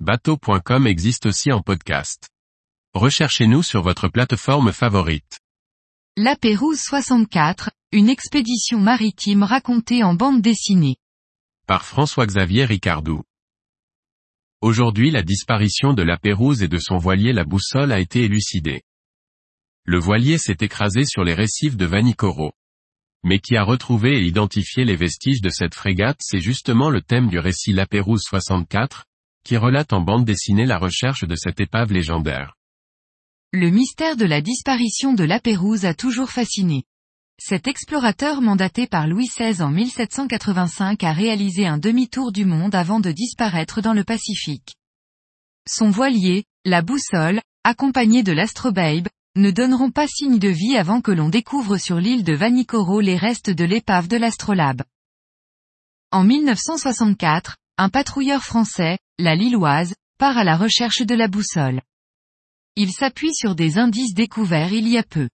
Bateau.com existe aussi en podcast. Recherchez-nous sur votre plateforme favorite. La Pérouse 64, une expédition maritime racontée en bande dessinée. Par François-Xavier Ricardou. Aujourd'hui la disparition de la Pérouse et de son voilier la boussole a été élucidée. Le voilier s'est écrasé sur les récifs de Vanicoro. Mais qui a retrouvé et identifié les vestiges de cette frégate c'est justement le thème du récit La Pérouse 64, qui relate en bande dessinée la recherche de cette épave légendaire. Le mystère de la disparition de la Pérouse a toujours fasciné. Cet explorateur mandaté par Louis XVI en 1785 a réalisé un demi-tour du monde avant de disparaître dans le Pacifique. Son voilier, la boussole, accompagné de l'astrobabe, ne donneront pas signe de vie avant que l'on découvre sur l'île de Vanicoro les restes de l'épave de l'astrolabe. En 1964, un patrouilleur français, la Lilloise, part à la recherche de la boussole. Il s'appuie sur des indices découverts il y a peu.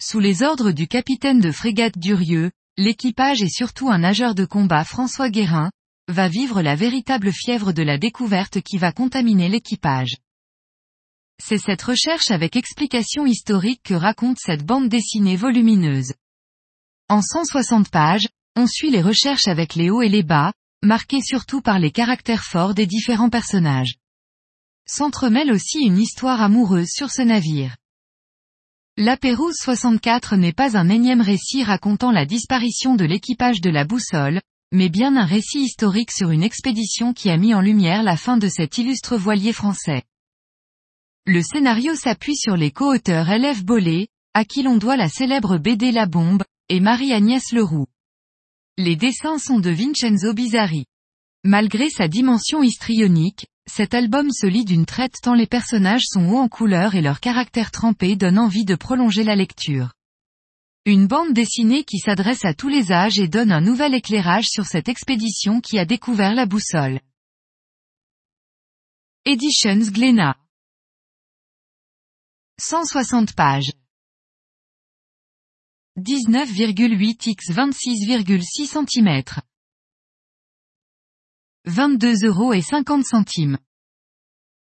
Sous les ordres du capitaine de frégate Durieux, l'équipage et surtout un nageur de combat François Guérin, va vivre la véritable fièvre de la découverte qui va contaminer l'équipage. C'est cette recherche avec explication historique que raconte cette bande dessinée volumineuse. En 160 pages, on suit les recherches avec les hauts et les bas, marqués surtout par les caractères forts des différents personnages. S'entremêle aussi une histoire amoureuse sur ce navire. La Pérouse 64 n'est pas un énième récit racontant la disparition de l'équipage de la boussole, mais bien un récit historique sur une expédition qui a mis en lumière la fin de cet illustre voilier français. Le scénario s'appuie sur les co-auteurs Élève Bollé, à qui l'on doit la célèbre BD La Bombe, et Marie-Agnès Leroux. Les dessins sont de Vincenzo Bizzarri. Malgré sa dimension histrionique, cet album se lit d'une traite tant les personnages sont hauts en couleur et leur caractère trempé donne envie de prolonger la lecture. Une bande dessinée qui s'adresse à tous les âges et donne un nouvel éclairage sur cette expédition qui a découvert la boussole. Editions Glénat 160 pages 19,8 x 26,6 cm 22 euros et 50 centimes